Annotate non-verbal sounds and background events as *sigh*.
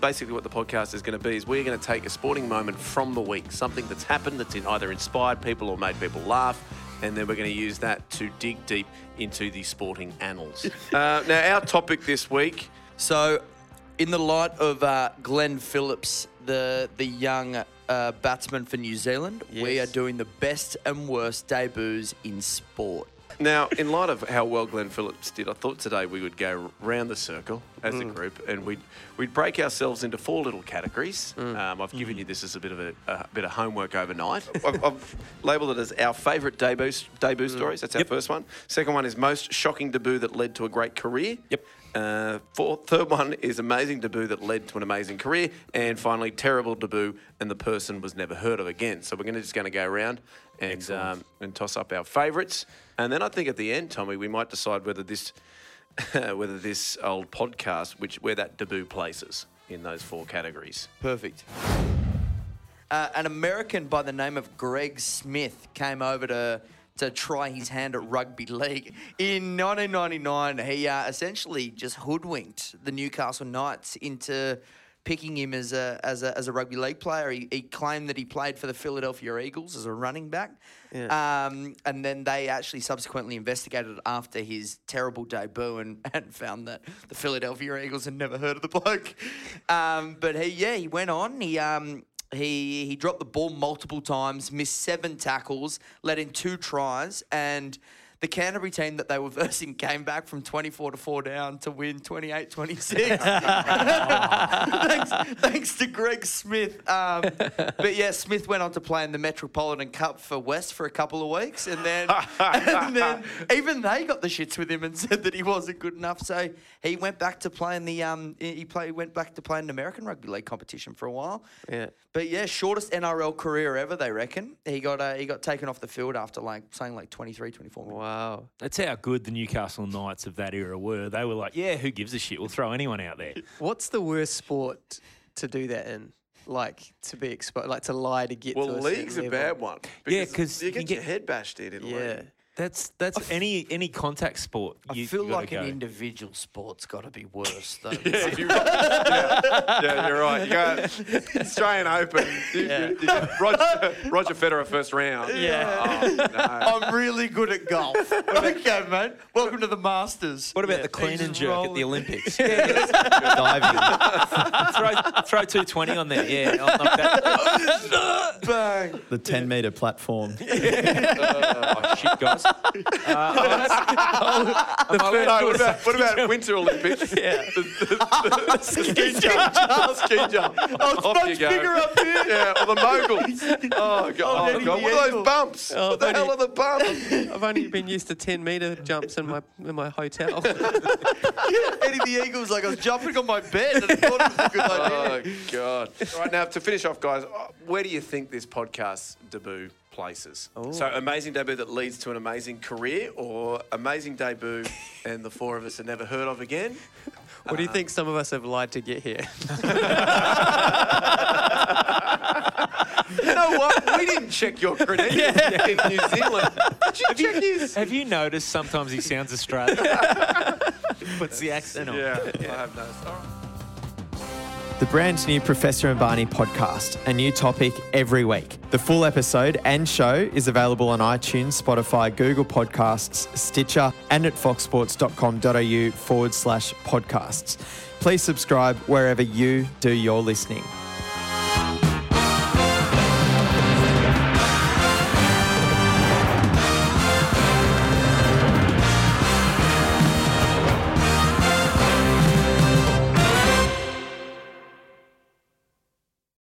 basically what the podcast is going to be is we're going to take a sporting moment from the week, something that's happened that's in either inspired people or made people laugh, and then we're going to use that to dig deep into the sporting annals. *laughs* uh, now, our topic this week. So, in the light of uh, Glenn Phillips, the the young uh, batsman for New Zealand, we are doing the best and worst debuts in sport. Now, in light of how well Glenn Phillips did, I thought today we would go round the circle as a group, and we'd we'd break ourselves into four little categories. Um, I've given you this as a bit of a, a bit of homework overnight. *laughs* I've, I've labelled it as our favourite debut debut stories. That's our Yep. first one. Second one is most shocking debut that led to a great career. Yep. Uh, fourth, third one is amazing debut that led to an amazing career, and finally terrible debut and the person was never heard of again. So we're going to just going to go around and um, and toss up our favourites, and then I think at the end, Tommy, we might decide whether this *laughs* whether this old podcast, which where that debut places in those four categories. Perfect. Uh, an American by the name of Greg Smith came over to to try his hand at rugby league. In 1999, he uh, essentially just hoodwinked the Newcastle Knights into picking him as a, as a, as a rugby league player. He, he claimed that he played for the Philadelphia Eagles as a running back. Um, and then they actually subsequently investigated after his terrible debut and, *laughs* and found that the Philadelphia Eagles had never heard of the bloke. Um, but he, yeah, he went on. He, um, he he dropped the ball multiple times, missed seven tackles, let in two tries, and the Canterbury team that they were *laughs* versing came back from 24 to 4 down to win 28 26. *laughs* thanks, *laughs* thanks to Greg Smith. Um, but yeah, Smith went on to play in the Metropolitan Cup for West for a couple of weeks, and then, *laughs* and then even they got the shits with him and said that he wasn't good enough. So he went back to playing the um, he play, went back to playing an American rugby league competition for a while. Yeah. But yeah, shortest NRL career ever, they reckon. He got uh, he got taken off the field after like saying like 23, 24 minutes. Wow. That's how good the Newcastle Knights of that era were. They were like, yeah, who gives a shit? We'll throw anyone out there. What's the worst sport to do that in? Like to be exposed, like to lie to get Well, to a league's a certain bad level. one. Yeah, because 'cause you you get, get- your head bashed in in Yeah. league. That's that's any any contact sport. I you- feel you like go. an individual sport's got to be worse though. *laughs* If you- yeah, yeah, you're right. You go Australian Open. You, you, you Roger, Roger Federer first round. Yeah. Oh, no. I'm really good at golf. *laughs* okay, mate. Welcome to the Masters. What about Yeah. the clean He's and just jerk at the rolling. Olympics? *laughs* diving. throw throw two twenty on there. Yeah, I'll knock that. Bang. The 10 metre platform. Oh, shit, guys. Uh, am I allowed to No, what about, what about Winter Olympics? *laughs* Yeah. Ski jump. Ski jump. Oh, it's Off much you go. bigger up here. Yeah, or the moguls. Oh, God. Oh, God. What are those bumps? Oh, what the buddy. hell are the bumps? I've only been used to ten meter jumps in my in my hotel. *laughs* Eddie the Eagle's like, I was jumping on my bed and I thought it was a good idea. Oh, God. Right, now, to finish off, guys, uh, where do you think this podcast debut places? So, oh. amazing debut that leads to an amazing career, or amazing debut *laughs* and the four of us are never heard of again? what do you think um, some of us have lied to get here? *laughs* You know what? We didn't check your credentials in New Zealand. Did you check his? Have you noticed sometimes he sounds Australian? *laughs* Puts the accent on. Yeah, I have noticed. The brand new Professor and Barney podcast, a new topic every week. The full episode and show is available on iTunes, Spotify, Google Podcasts, Stitcher, and at foxsports.com.au forward slash podcasts. Please subscribe wherever you do your listening.